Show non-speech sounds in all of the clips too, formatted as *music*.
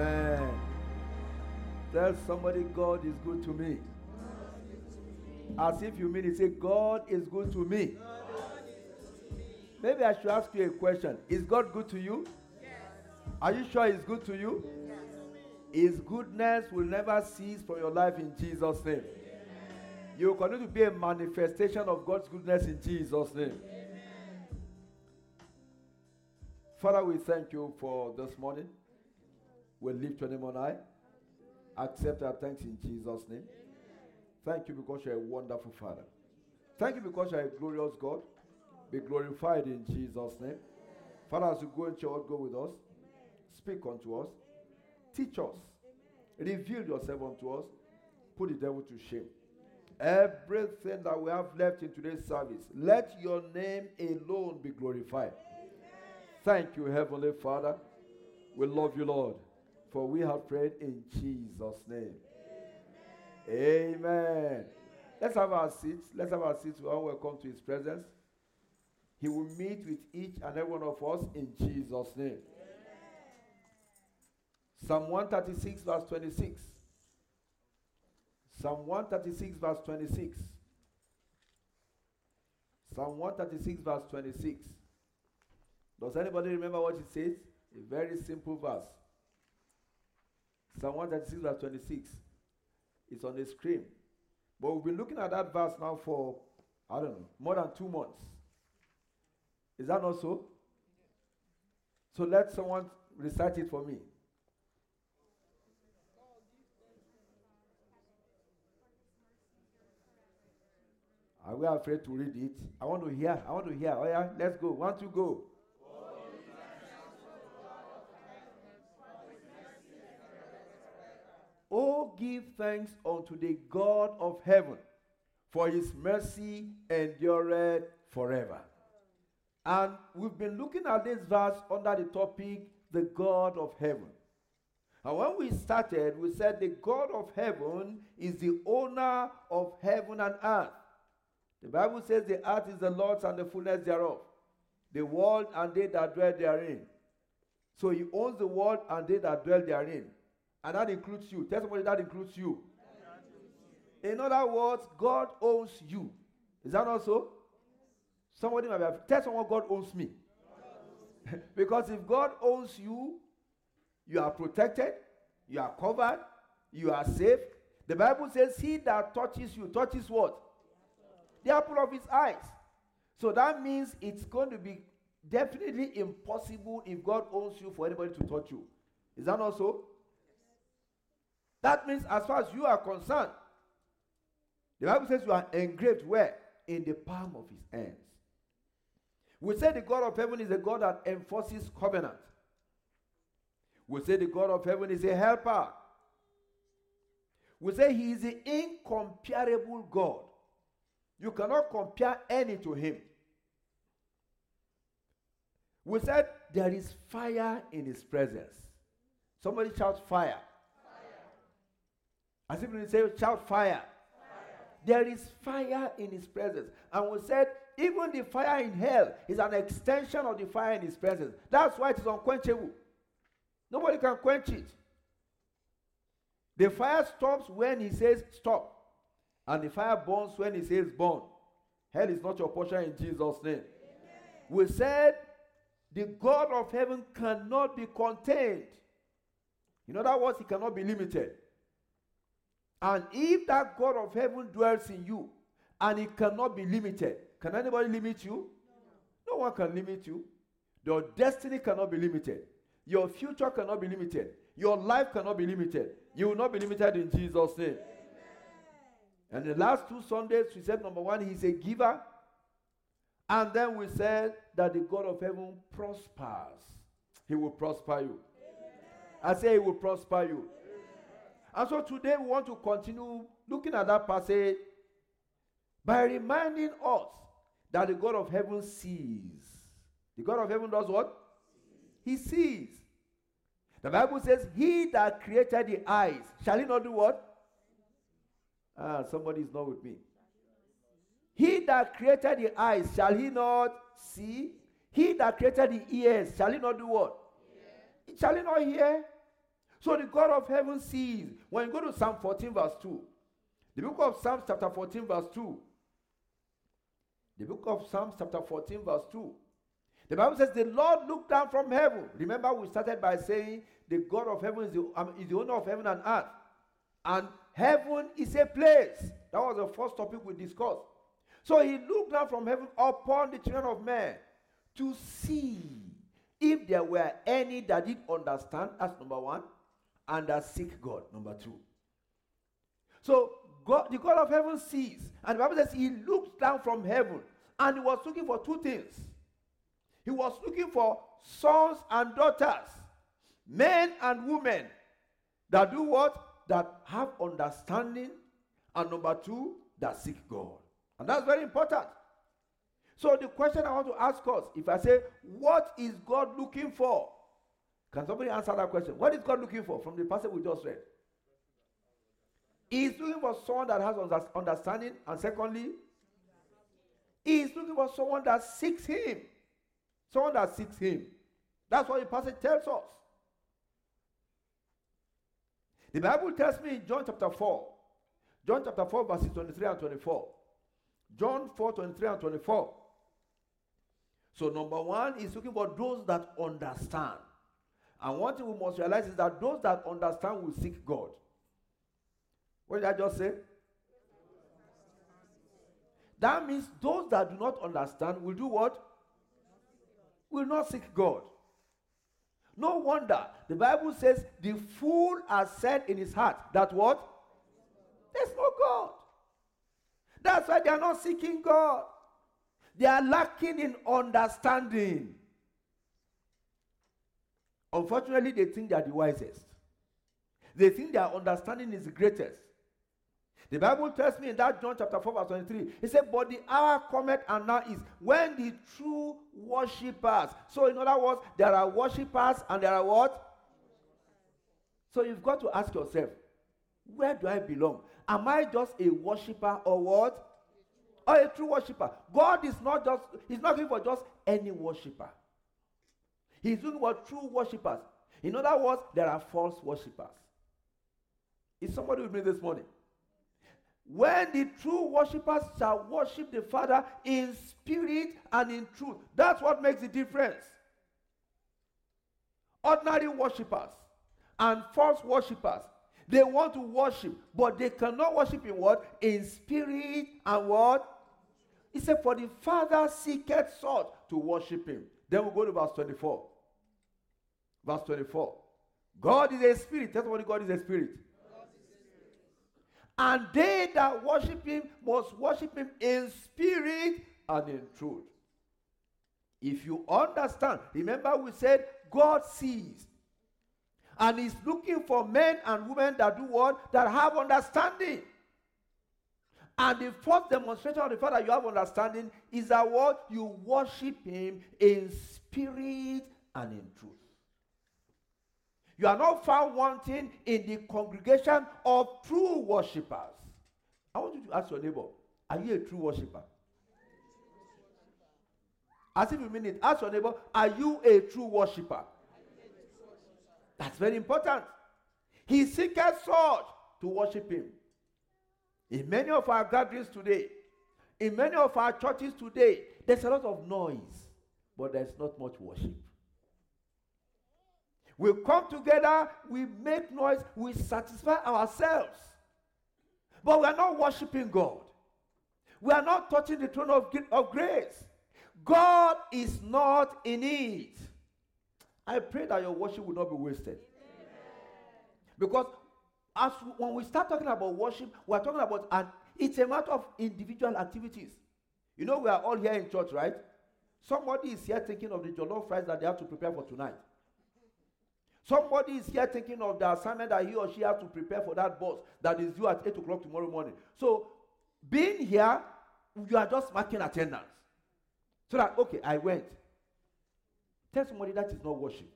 Amen. Tell somebody, God is good to me. As if you mean it, say, God is good to me. Maybe I should ask you a question. Is God good to you? Yes. Are you sure He's good to you? Yes. His goodness will never cease from your life in Jesus' name. Amen. You will continue to be a manifestation of God's goodness in Jesus' name. Amen. Father, we thank you for this morning. We lift your name on high. Accept our thanks in Jesus' name. Thank you because you're a wonderful Father. Thank you because you're a glorious God. Be glorified in Jesus' name. Father, as you go into your go with us. Speak unto us. Teach us. Reveal yourself unto us. Put the devil to shame. Everything that we have left in today's service, let your name alone be glorified. Thank you, Heavenly Father. We love you, Lord. For we have prayed in Jesus' name. Amen. Amen. Let's have our seats. Let's have our seats. We are welcome to His presence. He will meet with each and every one of us in Jesus' name. Psalm 136, verse 26. Psalm 136, verse 26. Psalm 136, verse 26. Does anybody remember what it says? A very simple verse. Psalm 136, verse 26. It's on the screen. But we've been looking at that verse now for, I don't know, more than two months. Is that not so? So let someone recite it for me. Are we afraid to read it? I want to hear. I want to hear. Oh yeah, let's go. One, two, go. Oh, give thanks unto the God of heaven, for his mercy endureth forever. And we've been looking at this verse under the topic, the God of heaven. And when we started, we said the God of heaven is the owner of heaven and earth. The Bible says the earth is the Lord's and the fullness thereof, the world and they that dwell therein. So he owns the world and they that dwell therein. And that includes you. Tell somebody that includes you. In other words, God owns you. Is that not so? Somebody might be tell someone God owns me. *laughs* because if God owns you, you are protected, you are covered, you are safe. The Bible says, He that touches you touches what? The apple of his eyes. So that means it's going to be definitely impossible if God owns you for anybody to touch you. Is that not so? That means, as far as you are concerned, the Bible says you are engraved where? In the palm of his hands. We say the God of heaven is a God that enforces covenant. We say the God of heaven is a helper. We say he is the incomparable God. You cannot compare any to him. We said there is fire in his presence. Somebody shouts fire. As if we say shout fire. fire. There is fire in his presence. And we said even the fire in hell is an extension of the fire in his presence. That's why it is unquenchable. Nobody can quench it. The fire stops when he says stop. And the fire burns when he says burn. Hell is not your portion in Jesus' name. Amen. We said the God of heaven cannot be contained. In other words, he cannot be limited. And if that God of heaven dwells in you and he cannot be limited, can anybody limit you? No. no one can limit you. Your destiny cannot be limited. Your future cannot be limited. Your life cannot be limited. You will not be limited in Jesus' name. Amen. And the last two Sundays, we said number one, He's a giver. And then we said that the God of heaven prospers. He will prosper you. Amen. I say He will prosper you. And so today we want to continue looking at that passage by reminding us that the God of heaven sees. The God of heaven does what? He sees. The Bible says, He that created the eyes, shall he not do what? Ah, somebody is not with me. He that created the eyes, shall he not see? He that created the ears, shall he not do what? Shall he not hear? So the God of heaven sees. When you go to Psalm 14, verse 2, the book of Psalms, chapter 14, verse 2. The book of Psalms, chapter 14, verse 2. The Bible says, The Lord looked down from heaven. Remember, we started by saying, The God of heaven is the, um, is the owner of heaven and earth. And heaven is a place. That was the first topic we discussed. So he looked down from heaven upon the children of men to see if there were any that did understand, that's number one, and that seek God, number two. So God, the God of heaven sees, and the Bible says he looks down from heaven and he was looking for two things. He was looking for sons and daughters, men and women that do what? That have understanding, and number two, that seek God. And that's very important. So the question I want to ask us, if I say, what is God looking for? Can somebody answer that question? What is God looking for from the passage we just read? He's looking for someone that has understanding, and secondly, he's looking for someone that seeks him. Someone that seeks him. That's what the passage tells us. The Bible tells me in John chapter 4, John chapter 4, verses 23 and 24. John 4 23 and 24. So, number one is looking for those that understand. And one thing we must realize is that those that understand will seek God. What did I just say? That means those that do not understand will do what? Will not seek God. No wonder the Bible says the fool has said in his heart that what? There's no God. That's why they are not seeking God. They are lacking in understanding. Unfortunately, they think they are the wisest. They think their understanding is the greatest. The Bible tells me in that John chapter 4, verse 23, it said, But the hour cometh and now is when the true worshippers. So, in other words, there are worshippers and there are what? So, you've got to ask yourself, where do I belong? Am I just a worshiper or what? Or a true worshiper? God is not just, He's not looking for just any worshiper. He's looking for true worshippers. In other words, there are false worshippers. Is somebody with me this morning? When the true worshippers shall worship the Father in spirit and in truth. That's what makes the difference. Ordinary worshippers and false worshippers they want to worship, but they cannot worship in what? In spirit and what? He said, For the Father seeketh sought to worship him. Then we go to verse 24. Verse 24. God is a spirit. That's what God is a spirit. And they that worship him must worship him in spirit and in truth. If you understand, remember we said God sees and he's looking for men and women that do what? That have understanding. And the first demonstration of the fact that you have understanding is that what? You worship him in spirit and in truth. You are not found wanting in the congregation of true worshippers. I want you to ask your neighbor, are you a true worshipper? As if you mean it. Ask your neighbor, are you a true worshipper? That's very important. He seeketh such to worship him. In many of our gatherings today, in many of our churches today, there's a lot of noise, but there's not much worship. We come together, we make noise, we satisfy ourselves. But we are not worshiping God. We are not touching the throne of, of grace. God is not in it. I pray that your worship will not be wasted. Because as when we start talking about worship, we're talking about an it's a matter of individual activities. You know, we are all here in church, right? Somebody is here thinking of the jollof rice that they have to prepare for tonight. Somebody is here thinking of the assignment that he or she has to prepare for that boss that is due at 8 o'clock tomorrow morning. So, being here, you are just marking attendance. So that, okay, I went. Tell somebody that is not worship.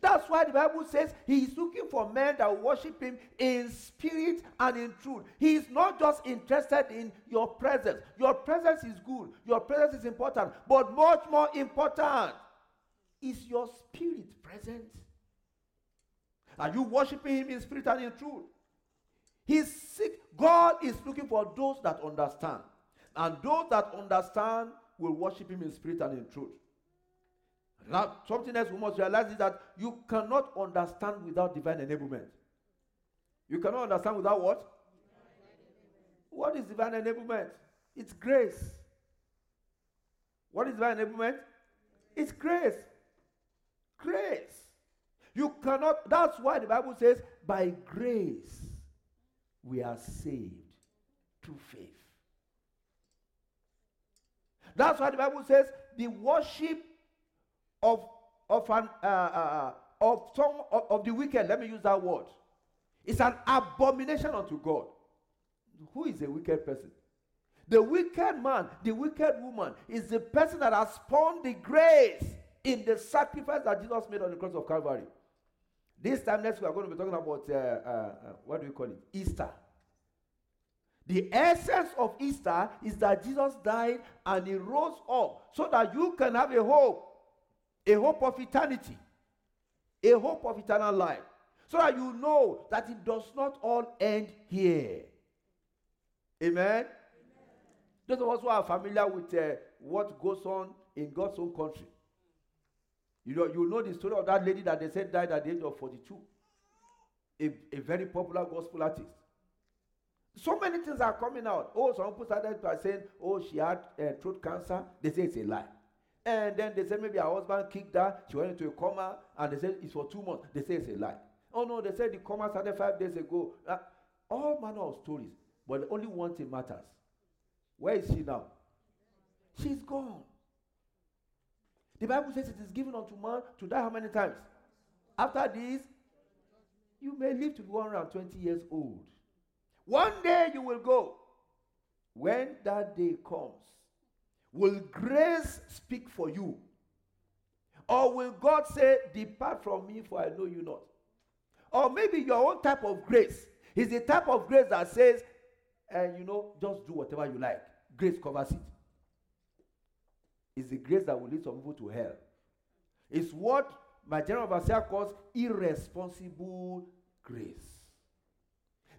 That's why the Bible says he is looking for men that worship him in spirit and in truth. He is not just interested in your presence. Your presence is good, your presence is important, but much more important is your spirit present. Are you worshiping Him in spirit and in truth? He's sick. God is looking for those that understand. And those that understand will worship Him in spirit and in truth. Now, something else we must realize is that you cannot understand without divine enablement. You cannot understand without what? What is divine enablement? It's grace. What is divine enablement? It's grace. Grace. You cannot, that's why the Bible says, by grace we are saved through faith. That's why the Bible says the worship of, of, an, uh, uh, uh of, some, of, of the wicked, let me use that word, is an abomination unto God. Who is a wicked person? The wicked man, the wicked woman, is the person that has spawned the grace in the sacrifice that Jesus made on the cross of Calvary. This time next week, we're going to be talking about uh, uh, uh, what do we call it? Easter. The essence of Easter is that Jesus died and he rose up so that you can have a hope, a hope of eternity, a hope of eternal life. So that you know that it does not all end here. Amen? Amen. Those of us who are familiar with uh, what goes on in God's own country. You know, you know the story of that lady that they said died at the age of 42. A, a very popular gospel artist. So many things are coming out. Oh, some people started by saying, oh, she had uh, throat cancer. They say it's a lie. And then they say maybe her husband kicked her. She went into a coma. And they said it's for two months. They say it's a lie. Oh, no, they said the coma started five days ago. Uh, all manner of stories. But only one thing matters. Where is she now? She's gone. The Bible says it is given unto man to die how many times? After this, you may live to be 120 years old. One day you will go. When that day comes, will grace speak for you? Or will God say, Depart from me, for I know you not? Or maybe your own type of grace is the type of grace that says, and you know, just do whatever you like. Grace covers it. It's the grace that will lead some people to hell. It's what my general overseer calls irresponsible grace.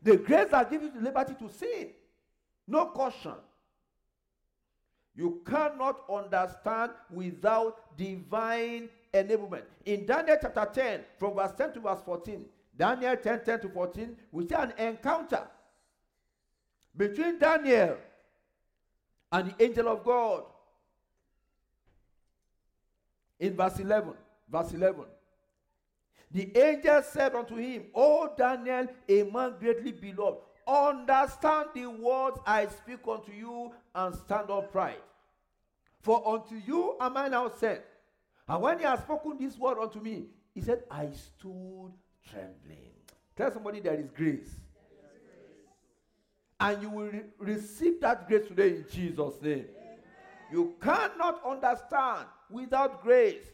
The grace that gives you the liberty to sin. No caution. You cannot understand without divine enablement. In Daniel chapter 10, from verse 10 to verse 14, Daniel 10 10 to 14, we see an encounter between Daniel and the angel of God. In verse 11, verse 11. The angel said unto him, O Daniel, a man greatly beloved, understand the words I speak unto you and stand upright. For unto you am I now sent. And when he had spoken this word unto me, he said, I stood trembling. Tell somebody there is grace. And you will re- receive that grace today in Jesus' name. You cannot understand without grace.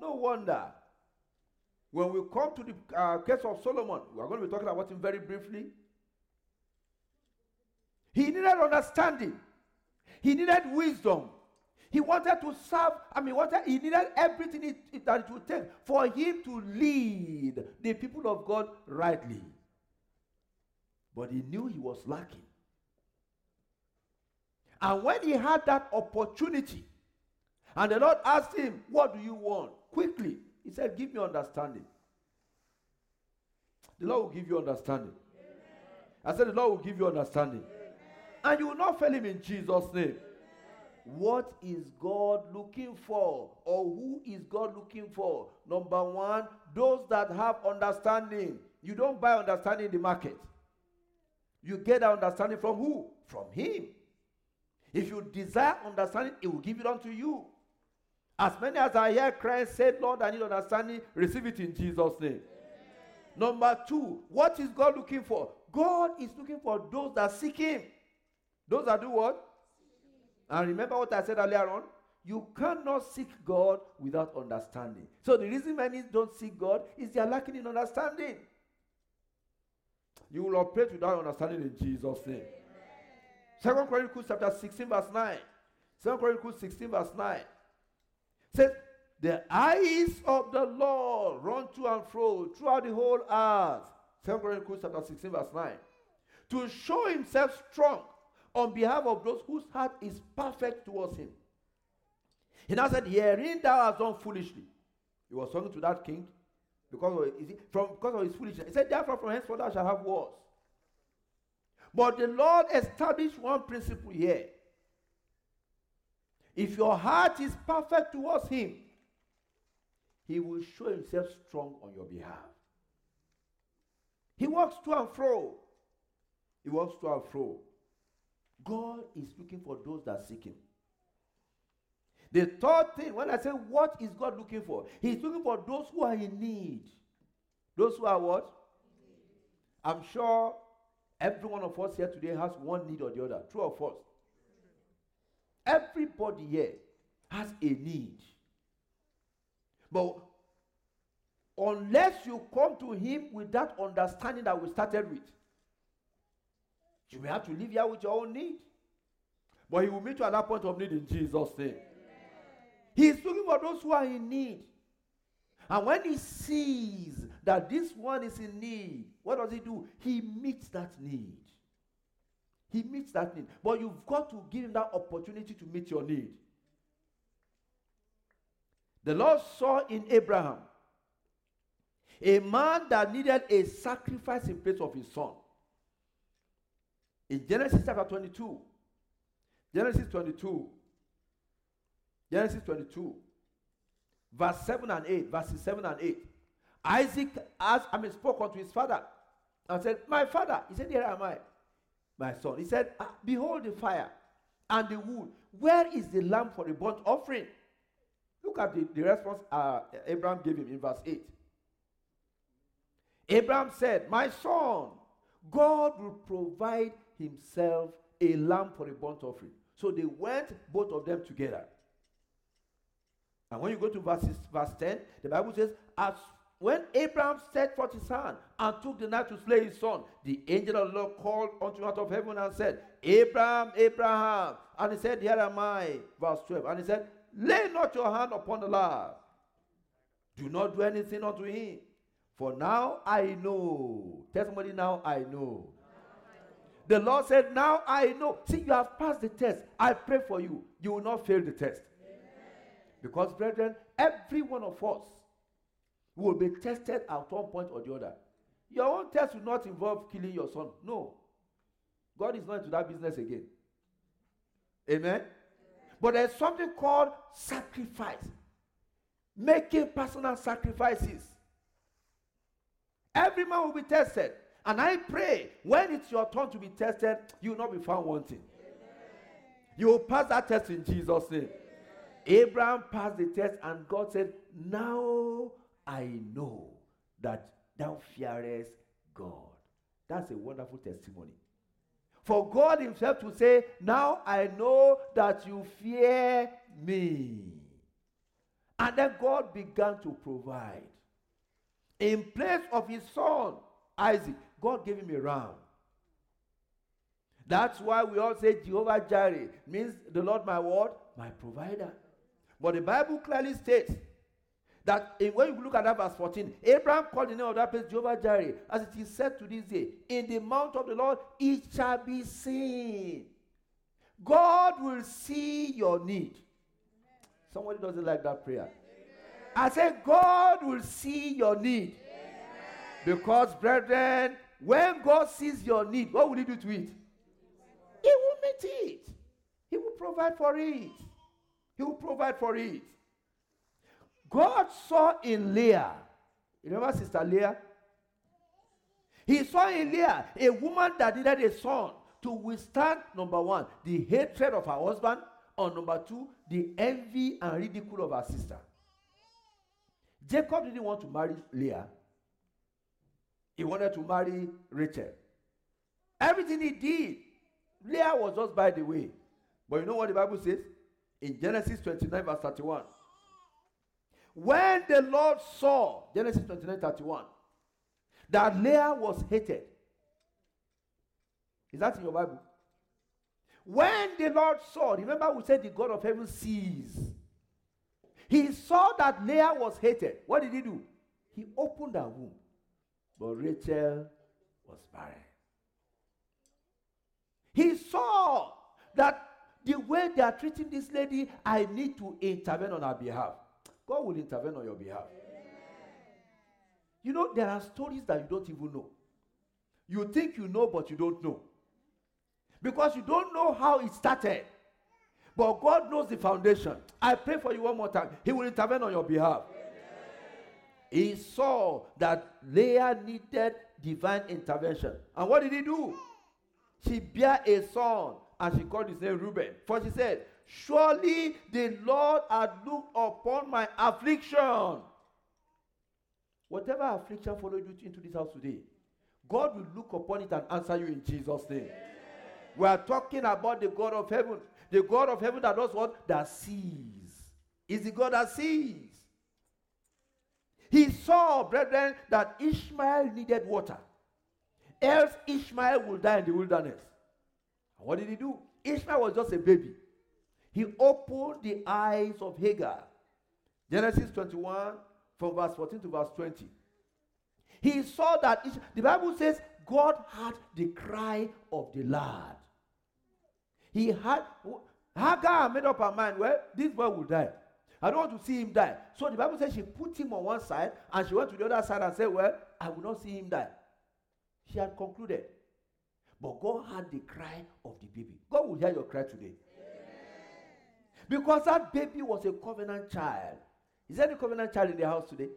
No wonder. When we come to the uh, case of Solomon, we are going to be talking about him very briefly. He needed understanding. He needed wisdom. He wanted to serve. I mean, wanted, he needed everything it, it, that it would take for him to lead the people of God rightly. But he knew he was lacking. And when he had that opportunity, and the Lord asked him, What do you want? Quickly, he said, Give me understanding. The Lord will give you understanding. Amen. I said, The Lord will give you understanding. Amen. And you will not fail him in Jesus' name. Amen. What is God looking for? Or who is God looking for? Number one, those that have understanding. You don't buy understanding in the market. You get that understanding from who? From Him. If you desire understanding, He will give it unto you. As many as I hear Christ said, Lord, I need understanding, receive it in Jesus' name. Amen. Number two, what is God looking for? God is looking for those that seek Him. Those that do what? And remember what I said earlier on? You cannot seek God without understanding. So the reason many don't seek God is they are lacking in understanding. You will operate without understanding in Jesus' name. Second Chronicles chapter 16, verse 9. Second Chronicles 16, verse 9 says, The eyes of the Lord run to and fro throughout the whole earth. 2 Chronicles chapter 16, verse 9. To show himself strong on behalf of those whose heart is perfect towards him. He now said, Herein thou hast done foolishly. He was talking to that king because of, is it, from, because of his foolishness. He said, Therefore, from henceforth thou shalt have wars. But the Lord established one principle here. If your heart is perfect towards him, he will show himself strong on your behalf. He walks to and fro. He walks to and fro. God is looking for those that seek him. The third thing, when I say what is God looking for, He's looking for those who are in need. Those who are what? I'm sure every one of us here today has one need or the other. True or false? Everybody here has a need. But unless you come to Him with that understanding that we started with, you may have to live here with your own need. But He will meet you at that point of need in Jesus' name. He's looking for those who are in need. And when he sees that this one is in need, what does he do? He meets that need. He meets that need. But you've got to give him that opportunity to meet your need. The Lord saw in Abraham a man that needed a sacrifice in place of his son. In Genesis chapter 22, Genesis 22, Genesis 22, verse 7 and 8, verses 7 and 8. Isaac asked, I mean, spoke unto his father and said, My father, he said, Here am I, my son. He said, ah, Behold the fire and the wood. Where is the lamb for the burnt offering? Look at the, the response uh, Abraham gave him in verse 8. Abraham said, My son, God will provide himself a lamb for a burnt offering. So they went, both of them together. And when you go to verses, verse 10, the Bible says, As when Abraham set forth his hand and took the knife to slay his son, the angel of the Lord called unto him out of heaven and said, Abraham, Abraham. And he said, Here am I. Verse 12. And he said, Lay not your hand upon the lad. Do not do anything unto him. For now I know. Tell somebody now I know. The Lord said, Now I know. See, you have passed the test. I pray for you. You will not fail the test. Because, brethren, every one of us will be tested at one point or the other. Your own test will not involve killing your son. No. God is not into that business again. Amen? But there's something called sacrifice. Making personal sacrifices. Every man will be tested. And I pray when it's your turn to be tested, you will not be found wanting. You will pass that test in Jesus' name. Abraham passed the test, and God said, Now I know that thou fearest God. That's a wonderful testimony. For God Himself to say, Now I know that you fear me. And then God began to provide. In place of his son, Isaac, God gave him a ram. That's why we all say Jehovah Jireh means the Lord my word, my provider. But the Bible clearly states that eh, when you look at that verse 14, Abraham called the name of that place Jehovah Jireh, as it is said to this day, in the mount of the Lord it shall be seen. God will see your need. Somebody doesn't like that prayer. I said, God will see your need. Because, brethren, when God sees your need, what will He do to it? He will meet it, He will provide for it. He will provide for it. God saw in Leah, you remember Sister Leah? He saw in Leah a woman that needed a son to withstand, number one, the hatred of her husband, or number two, the envy and ridicule of her sister. Jacob didn't want to marry Leah, he wanted to marry Rachel. Everything he did, Leah was just by the way. But you know what the Bible says? In Genesis 29, verse 31. When the Lord saw, Genesis 29, 31, that Leah was hated. Is that in your Bible? When the Lord saw, remember we said the God of heaven sees. He saw that Leah was hated. What did he do? He opened her womb. But Rachel was barren. He saw that the way they are treating this lady, I need to intervene on her behalf. God will intervene on your behalf. You know, there are stories that you don't even know. You think you know, but you don't know. Because you don't know how it started. But God knows the foundation. I pray for you one more time. He will intervene on your behalf. He saw that Leah needed divine intervention. And what did he do? She bare a son and she called his name Reuben. For she said, Surely the Lord had looked upon my affliction. Whatever affliction followed you into this house today, God will look upon it and answer you in Jesus' name. We are talking about the God of heaven. The God of heaven that does what? That sees. Is the God that sees. He saw, brethren, that Ishmael needed water. Else Ishmael will die in the wilderness. What did he do? Ishmael was just a baby. He opened the eyes of Hagar. Genesis 21, from verse 14 to verse 20. He saw that the Bible says God heard the cry of the lad. He had Hagar made up her mind, well, this boy will die. I don't want to see him die. So the Bible says she put him on one side and she went to the other side and said, Well, I will not see him die. She had concluded. But God had the cry of the baby. God will hear your cry today. Because that baby was a covenant child. Is there any covenant child in the house today?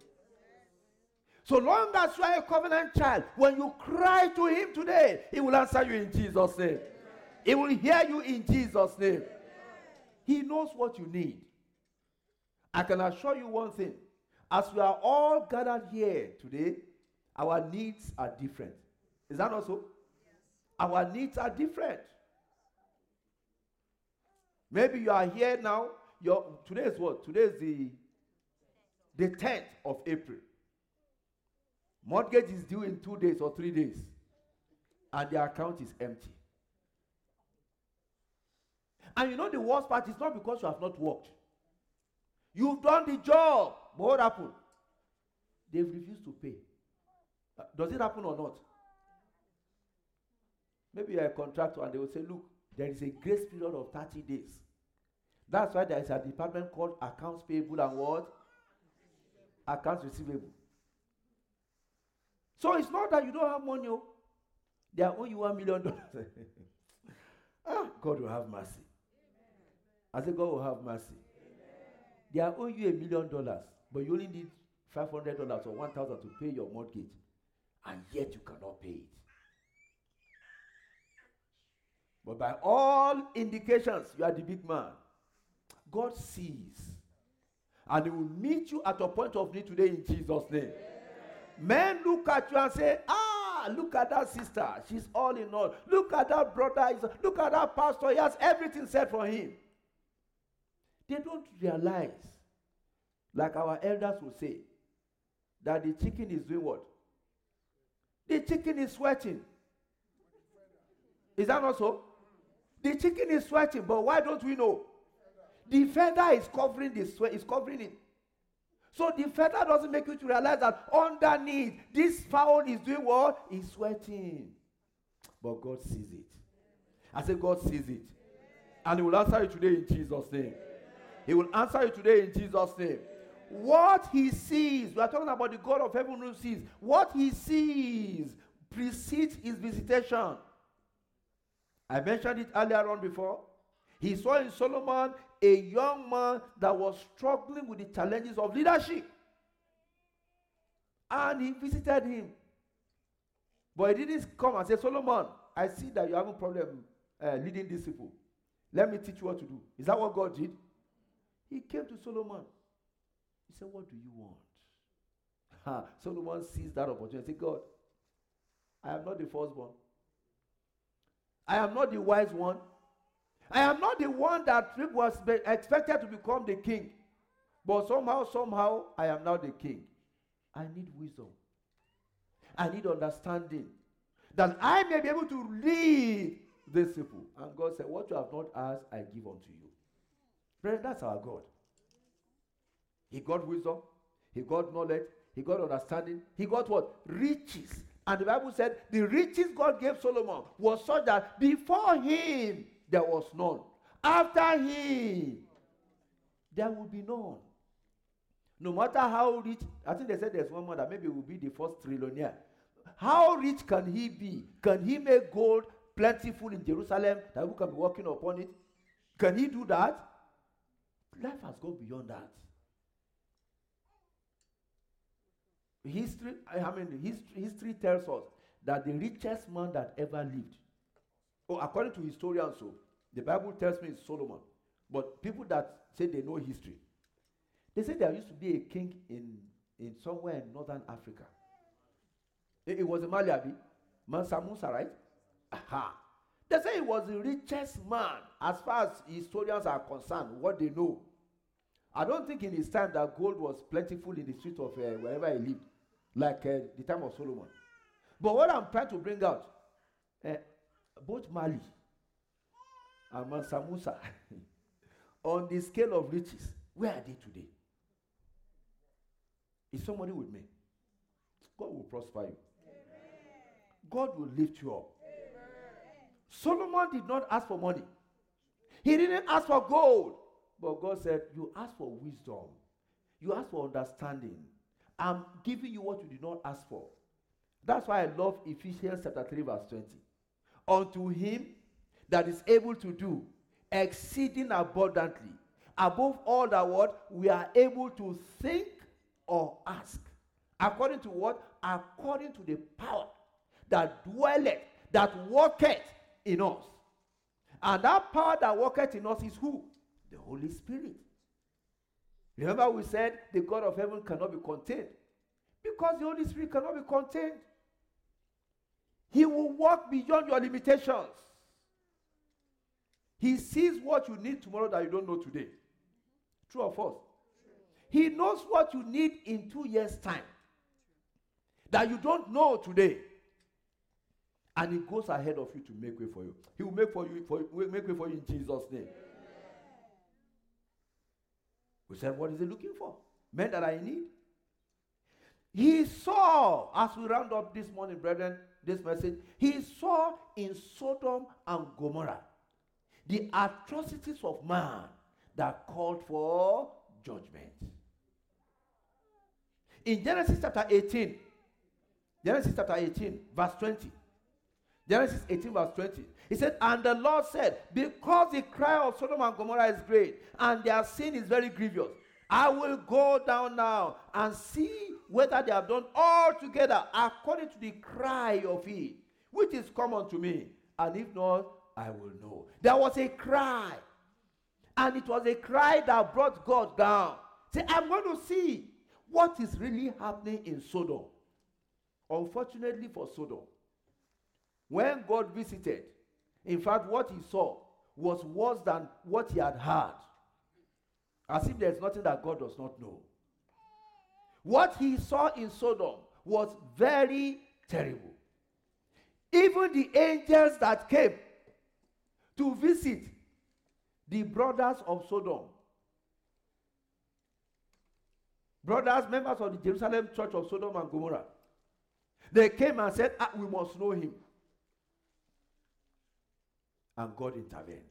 So long as you are a covenant child, when you cry to him today, he will answer you in Jesus' name. He will hear you in Jesus' name. He knows what you need. I can assure you one thing. As we are all gathered here today, our needs are different. Is that also? Our needs are different. Maybe you are here now. Your today is what? Today is the the 10th of April. Mortgage is due in two days or three days, and the account is empty. And you know the worst part is not because you have not worked. You've done the job. But what happened? They've refused to pay. Uh, does it happen or not? Maybe you're a contractor and they will say, look, there is a grace period of 30 days. That's why there is a department called accounts payable and what? Accounts receivable. So it's not that you don't have money. Oh. They are you one million dollars. *laughs* ah, God will have mercy. I say God will have mercy. They are owing you a million dollars, but you only need five hundred dollars or one thousand to pay your mortgage, and yet you cannot pay it. But by all indications, you are the big man. God sees. And He will meet you at a point of need today in Jesus' name. Men look at you and say, Ah, look at that sister. She's all in all. Look at that brother. Look at that pastor. He has everything said for him. They don't realize, like our elders will say, that the chicken is doing what? The chicken is sweating. Is that not so? The chicken is sweating, but why don't we know? The feather is covering the sweat, is covering it. So the feather doesn't make you to realize that underneath this fowl is doing what? He's sweating. But God sees it. I say God sees it. And He will answer you today in Jesus' name. He will answer you today in Jesus' name. What He sees, we are talking about the God of heaven who sees. What He sees precedes His visitation. I mentioned it earlier on before. He saw in Solomon a young man that was struggling with the challenges of leadership. And he visited him. But he didn't come and say, Solomon, I see that you have a problem uh, leading these people. Let me teach you what to do. Is that what God did? He came to Solomon. He said, What do you want? *laughs* Solomon sees that opportunity. Say, God, I am not the firstborn. I am not the wise one. I am not the one that was expected to become the king. But somehow, somehow, I am now the king. I need wisdom. I need understanding. That I may be able to lead these people. And God said, What you have not asked, I give unto you. Friend, that's our God. He got wisdom, he got knowledge, he got understanding, he got what? Riches. And the Bible said the riches God gave Solomon was such that before him there was none. After him, there will be none. No matter how rich, I think they said there's one more that maybe will be the first trillionaire. How rich can he be? Can he make gold plentiful in Jerusalem that we can be working upon it? Can he do that? Life has gone beyond that. History, I mean, history, history tells us that the richest man that ever lived, oh, according to historians, so the Bible tells me it's Solomon. But people that say they know history, they say there used to be a king in, in somewhere in northern Africa. It, it was a Maliabi, Mansa Musa, right? Aha. They say he was the richest man as far as historians are concerned, what they know. I don't think in his time that gold was plentiful in the street of uh, wherever he lived, like uh, the time of Solomon. But what I'm trying to bring out, uh, both Mali and Mansa Musa, *laughs* on the scale of riches, where are they today? Is somebody with me? God will prosper you. Amen. God will lift you up. Amen. Solomon did not ask for money. He didn't ask for gold. But God said, You ask for wisdom. You ask for understanding. I'm giving you what you did not ask for. That's why I love Ephesians chapter 3, verse 20. Unto him that is able to do exceeding abundantly above all that what we are able to think or ask. According to what? According to the power that dwelleth, that worketh in us. And that power that worketh in us is who? The Holy Spirit. Remember, we said the God of heaven cannot be contained. Because the Holy Spirit cannot be contained. He will walk beyond your limitations. He sees what you need tomorrow that you don't know today. True or false? He knows what you need in two years' time that you don't know today. And he goes ahead of you to make way for you. He will make for you for make way for you in Jesus' name. We said, what is he looking for? Men that are in need. He saw, as we round up this morning, brethren, this message, he saw in Sodom and Gomorrah the atrocities of man that called for judgment. In Genesis chapter 18, Genesis chapter 18, verse 20. Genesis 18, verse 20. He said, And the Lord said, Because the cry of Sodom and Gomorrah is great, and their sin is very grievous, I will go down now and see whether they have done all together according to the cry of it, which is common to me. And if not, I will know. There was a cry. And it was a cry that brought God down. Say, I'm going to see what is really happening in Sodom. Unfortunately for Sodom, when God visited, in fact, what he saw was worse than what he had heard. As if there's nothing that God does not know. What he saw in Sodom was very terrible. Even the angels that came to visit the brothers of Sodom, brothers, members of the Jerusalem church of Sodom and Gomorrah, they came and said, ah, We must know him. And God intervened.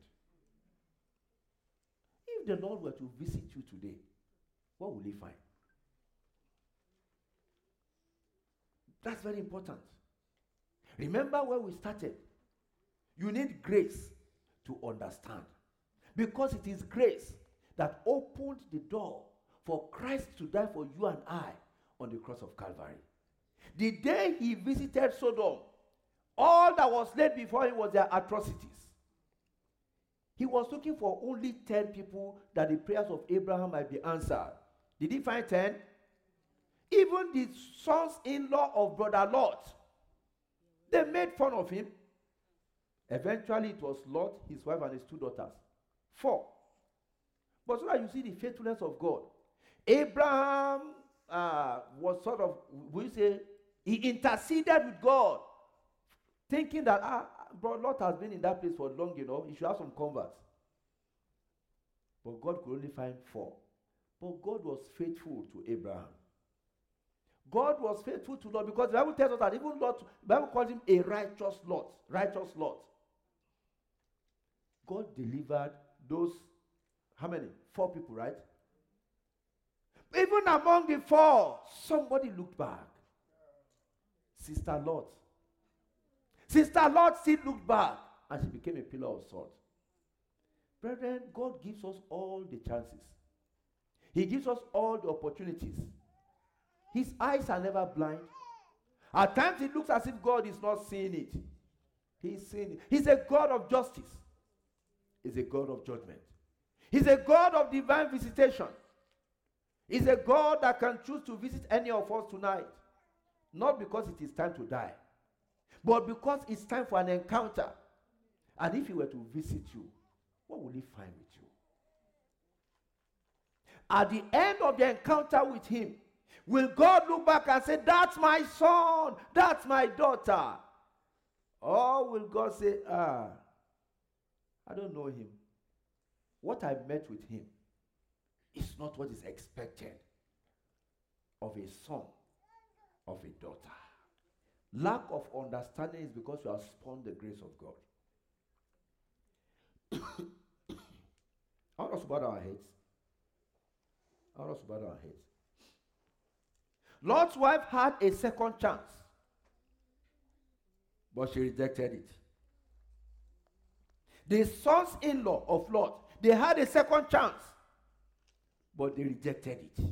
If the Lord were to visit you today, what will he find? That's very important. Remember where we started. You need grace to understand. Because it is grace that opened the door for Christ to die for you and I on the cross of Calvary. The day he visited Sodom, all that was laid before him was their atrocities. He was looking for only 10 people that the prayers of Abraham might be answered. Did he find 10? Even the sons in law of brother Lot, they made fun of him. Eventually, it was Lot, his wife, and his two daughters. Four. But so that you see the faithfulness of God. Abraham uh, was sort of, we say, he interceded with God, thinking that, ah, bro, Lot has been in that place for long, enough. he should have some converts. But God could only find four. But God was faithful to Abraham. God was faithful to Lot because the Bible tells us that even Lot, the Bible calls him a righteous Lot. Righteous Lot. God delivered those, how many? Four people, right? Even among the four, somebody looked back. Sister Lot. Sister still looked back and she became a pillar of salt. Brethren, God gives us all the chances. He gives us all the opportunities. His eyes are never blind. At times it looks as if God is not seeing it. He's seeing it. He's a God of justice. He's a God of judgment. He's a God of divine visitation. He's a God that can choose to visit any of us tonight. Not because it is time to die, but because it's time for an encounter. And if he were to visit you, what will he find with you? At the end of the encounter with him, will God look back and say, That's my son, that's my daughter? Or will God say, Ah, I don't know him. What I met with him is not what is expected of a son, of a daughter. Lack of understanding is because you have spurned the grace of God. I want us to bow our heads. I want us to bow our heads. Lot's wife had a second chance, but she rejected it. The sons in law of Lot, they had a second chance, but they rejected it.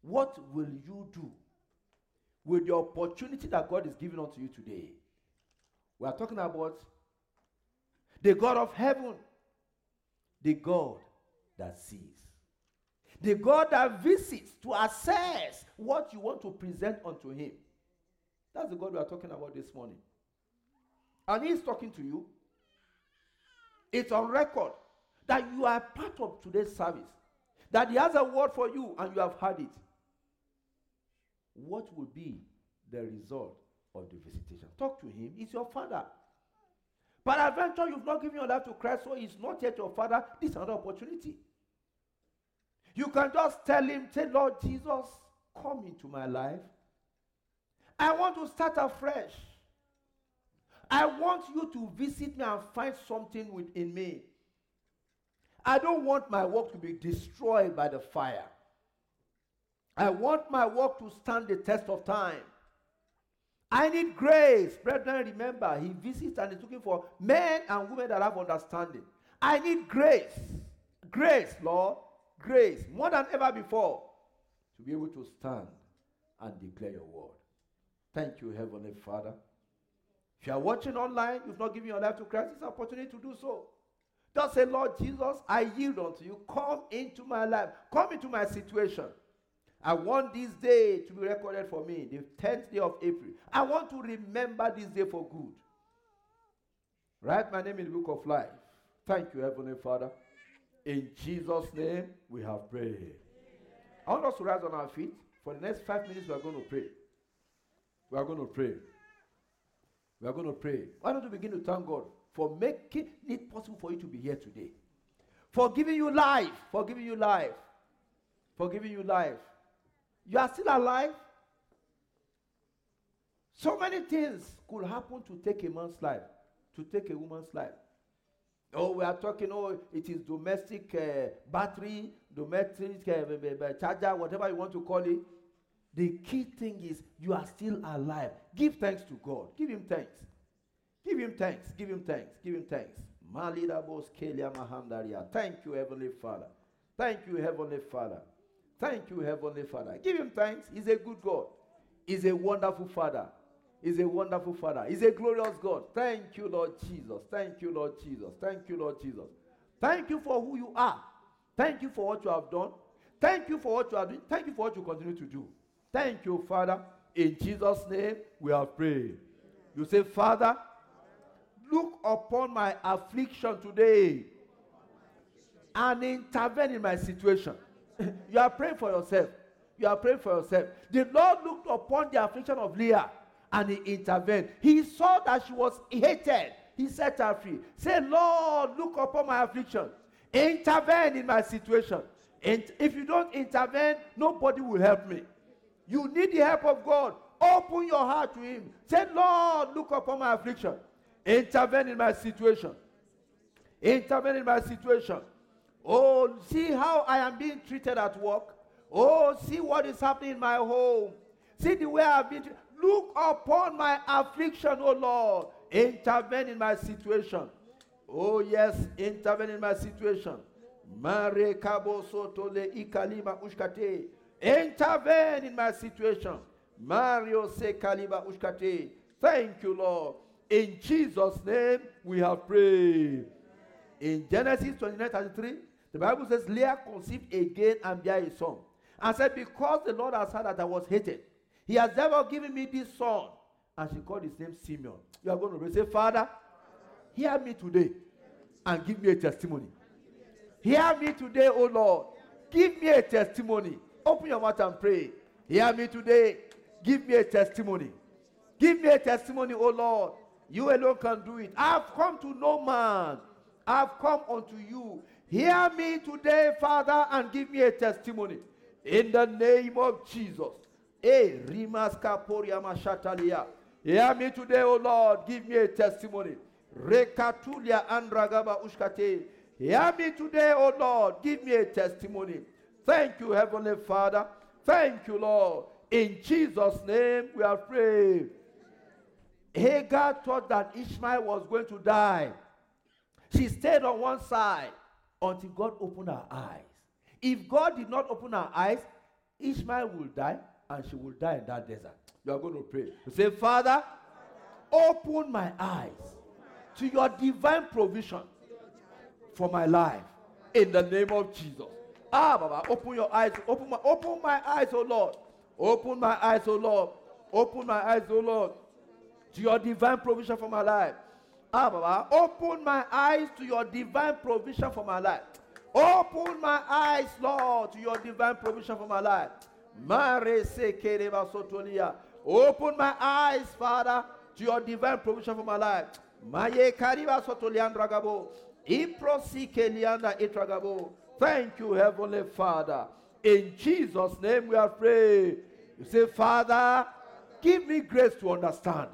What will you do with the opportunity that God is giving unto you today? We are talking about the God of heaven, the God that sees, the God that visits to assess what you want to present unto Him. That's the God we are talking about this morning. And He's talking to you. It's on record that you are part of today's service, that He has a word for you and you have heard it. What will be the result of the visitation? Talk to Him. He's your Father. But eventually, you've not given your life to Christ, so He's not yet your Father. This is another opportunity. You can just tell Him, say, Lord Jesus, come into my life. I want to start afresh. I want you to visit me and find something within me. I don't want my work to be destroyed by the fire. I want my work to stand the test of time. I need grace. Brethren, remember, he visits and is looking for men and women that have understanding. I need grace. Grace, Lord. Grace. More than ever before. To be able to stand and declare your word. Thank you, Heavenly Father. If you are watching online, you've not given your life to Christ, it's an opportunity to do so. Just say, Lord Jesus, I yield unto you. Come into my life. Come into my situation. I want this day to be recorded for me, the 10th day of April. I want to remember this day for good. Write my name in the book of life. Thank you, Heavenly Father. In Jesus' name, we have prayed. I want us to rise on our feet. For the next five minutes, we are going to pray. We are going to pray. We are going to pray. Why don't you begin to thank God for making it possible for you to be here today? For giving you life. For giving you life. For giving you life. You are still alive. So many things could happen to take a man's life, to take a woman's life. Oh, we are talking, oh, it is domestic uh, battery, domestic uh, charger, whatever you want to call it. The key thing is you are still alive. Give thanks to God. Give him thanks. Give him thanks. Give him thanks. Give him thanks. Thank you, Heavenly Father. Thank you, Heavenly Father. Thank you, Heavenly Father. Give him thanks. He's a good God. He's a wonderful Father. He's a wonderful Father. He's a glorious God. Thank you, Lord Jesus. Thank you, Lord Jesus. Thank you, Lord Jesus. Thank you for who you are. Thank you for what you have done. Thank you for what you are doing. Thank you for what you continue to do. Thank you, Father. In Jesus' name, we have prayed. You say, Father, look upon my affliction today and intervene in my situation. *laughs* you are praying for yourself. You are praying for yourself. The Lord looked upon the affliction of Leah and he intervened. He saw that she was hated. He set her free. Say, Lord, look upon my affliction. Intervene in my situation. And if you don't intervene, nobody will help me. You need the help of God. Open your heart to Him. Say, Lord, look upon my affliction. Intervene in my situation. Intervene in my situation. Oh, see how I am being treated at work. Oh, see what is happening in my home. See the way I've been. Look upon my affliction, oh Lord. Intervene in my situation. Oh, yes, intervene in my situation. Intervene in my situation. Mario kaliba. Thank you, Lord. In Jesus' name we have prayed. In Genesis 29 33, the Bible says, Leah conceived again and bare a son. And said, Because the Lord has heard that I was hated, he has never given me this son. And she called his name Simeon. You are going to say, Father, hear me today and give me a testimony. Hear me today, O Lord. Give me a testimony. Open your mouth and pray. Hear me today. Give me a testimony. Give me a testimony, O Lord. You alone can do it. I have come to no man. I have come unto you. Hear me today, Father, and give me a testimony. In the name of Jesus. Hey, Rimaska Poriama Shatalia. Hear me today, O Lord. Give me a testimony. Rekatulia Andragaba Ushkate. Hear me today, O Lord. Give me a testimony. Thank you, Heavenly Father. Thank you, Lord. In Jesus' name we are praying. Hagar thought that Ishmael was going to die. She stayed on one side until God opened her eyes. If God did not open her eyes, Ishmael will die and she will die in that desert. You are going to pray. You say, Father, open my eyes to your divine provision for my life in the name of Jesus. Ah, Baba, open your eyes. Open my, open my eyes, oh Lord. Open my eyes, oh Lord. Open my eyes, oh Lord, to your divine provision for my life. Open my eyes to your divine provision for my life. Open my eyes, Lord, to your divine provision for my life. Open my eyes, Father, to your divine provision for my life. Maye kariba sotoliandragabo. Iprosike lianda itragabo. Thank you, Heavenly Father. In Jesus' name we are praying. You say, Father, give me grace to understand.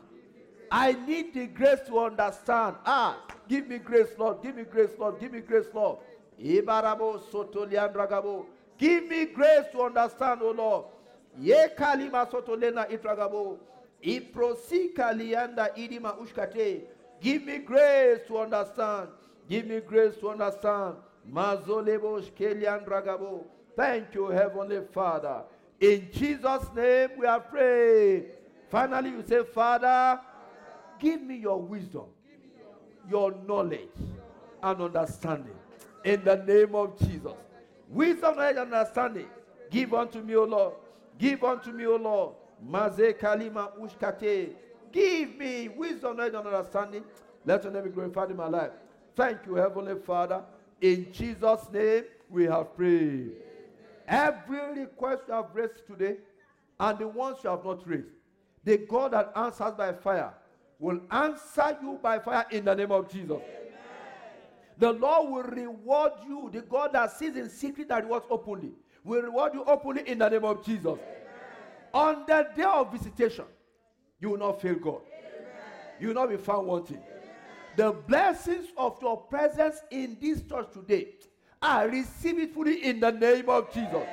I need the grace to understand. Ah, give me grace, Lord. Give me grace, Lord. Give me grace, Lord. Ibarabo sotoliandragabo. Give me grace to understand, O Lord. Ye kalima sotolena itragabo. Iprosi kalianda idima ushkate. Give me grace to understand. Give me grace to understand. Mazolebo ragabo. Thank you, Heavenly Father. In Jesus' name we are praying. Finally, you say, Father, give me your wisdom, your knowledge, and understanding. In the name of Jesus. Wisdom, knowledge, and understanding. Give unto me, O Lord. Give unto me, O Lord. Maze kalima ushkate. Give me wisdom, knowledge, and understanding. Let your name be glorified in my life. Thank you, Heavenly Father. In Jesus' name, we have prayed. Every request you have raised today, and the ones you have not raised, the God that answers by fire will answer you by fire in the name of Jesus. Amen. The Lord will reward you. The God that sees in secret that rewards openly will reward you openly in the name of Jesus. Amen. On the day of visitation, you will not fail God. Amen. You will not be found wanting. The blessings of your presence in this church today, I receive it fully in the name of Jesus.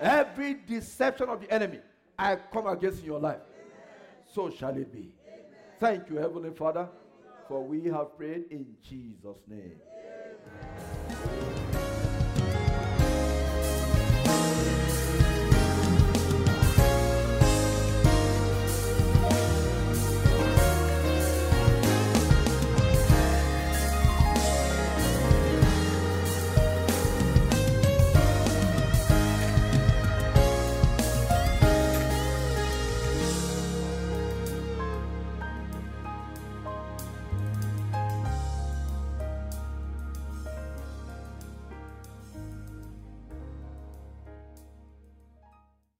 Every deception of the enemy, I come against in your life. So shall it be. Amen. Thank you, Heavenly Father, for we have prayed in Jesus' name.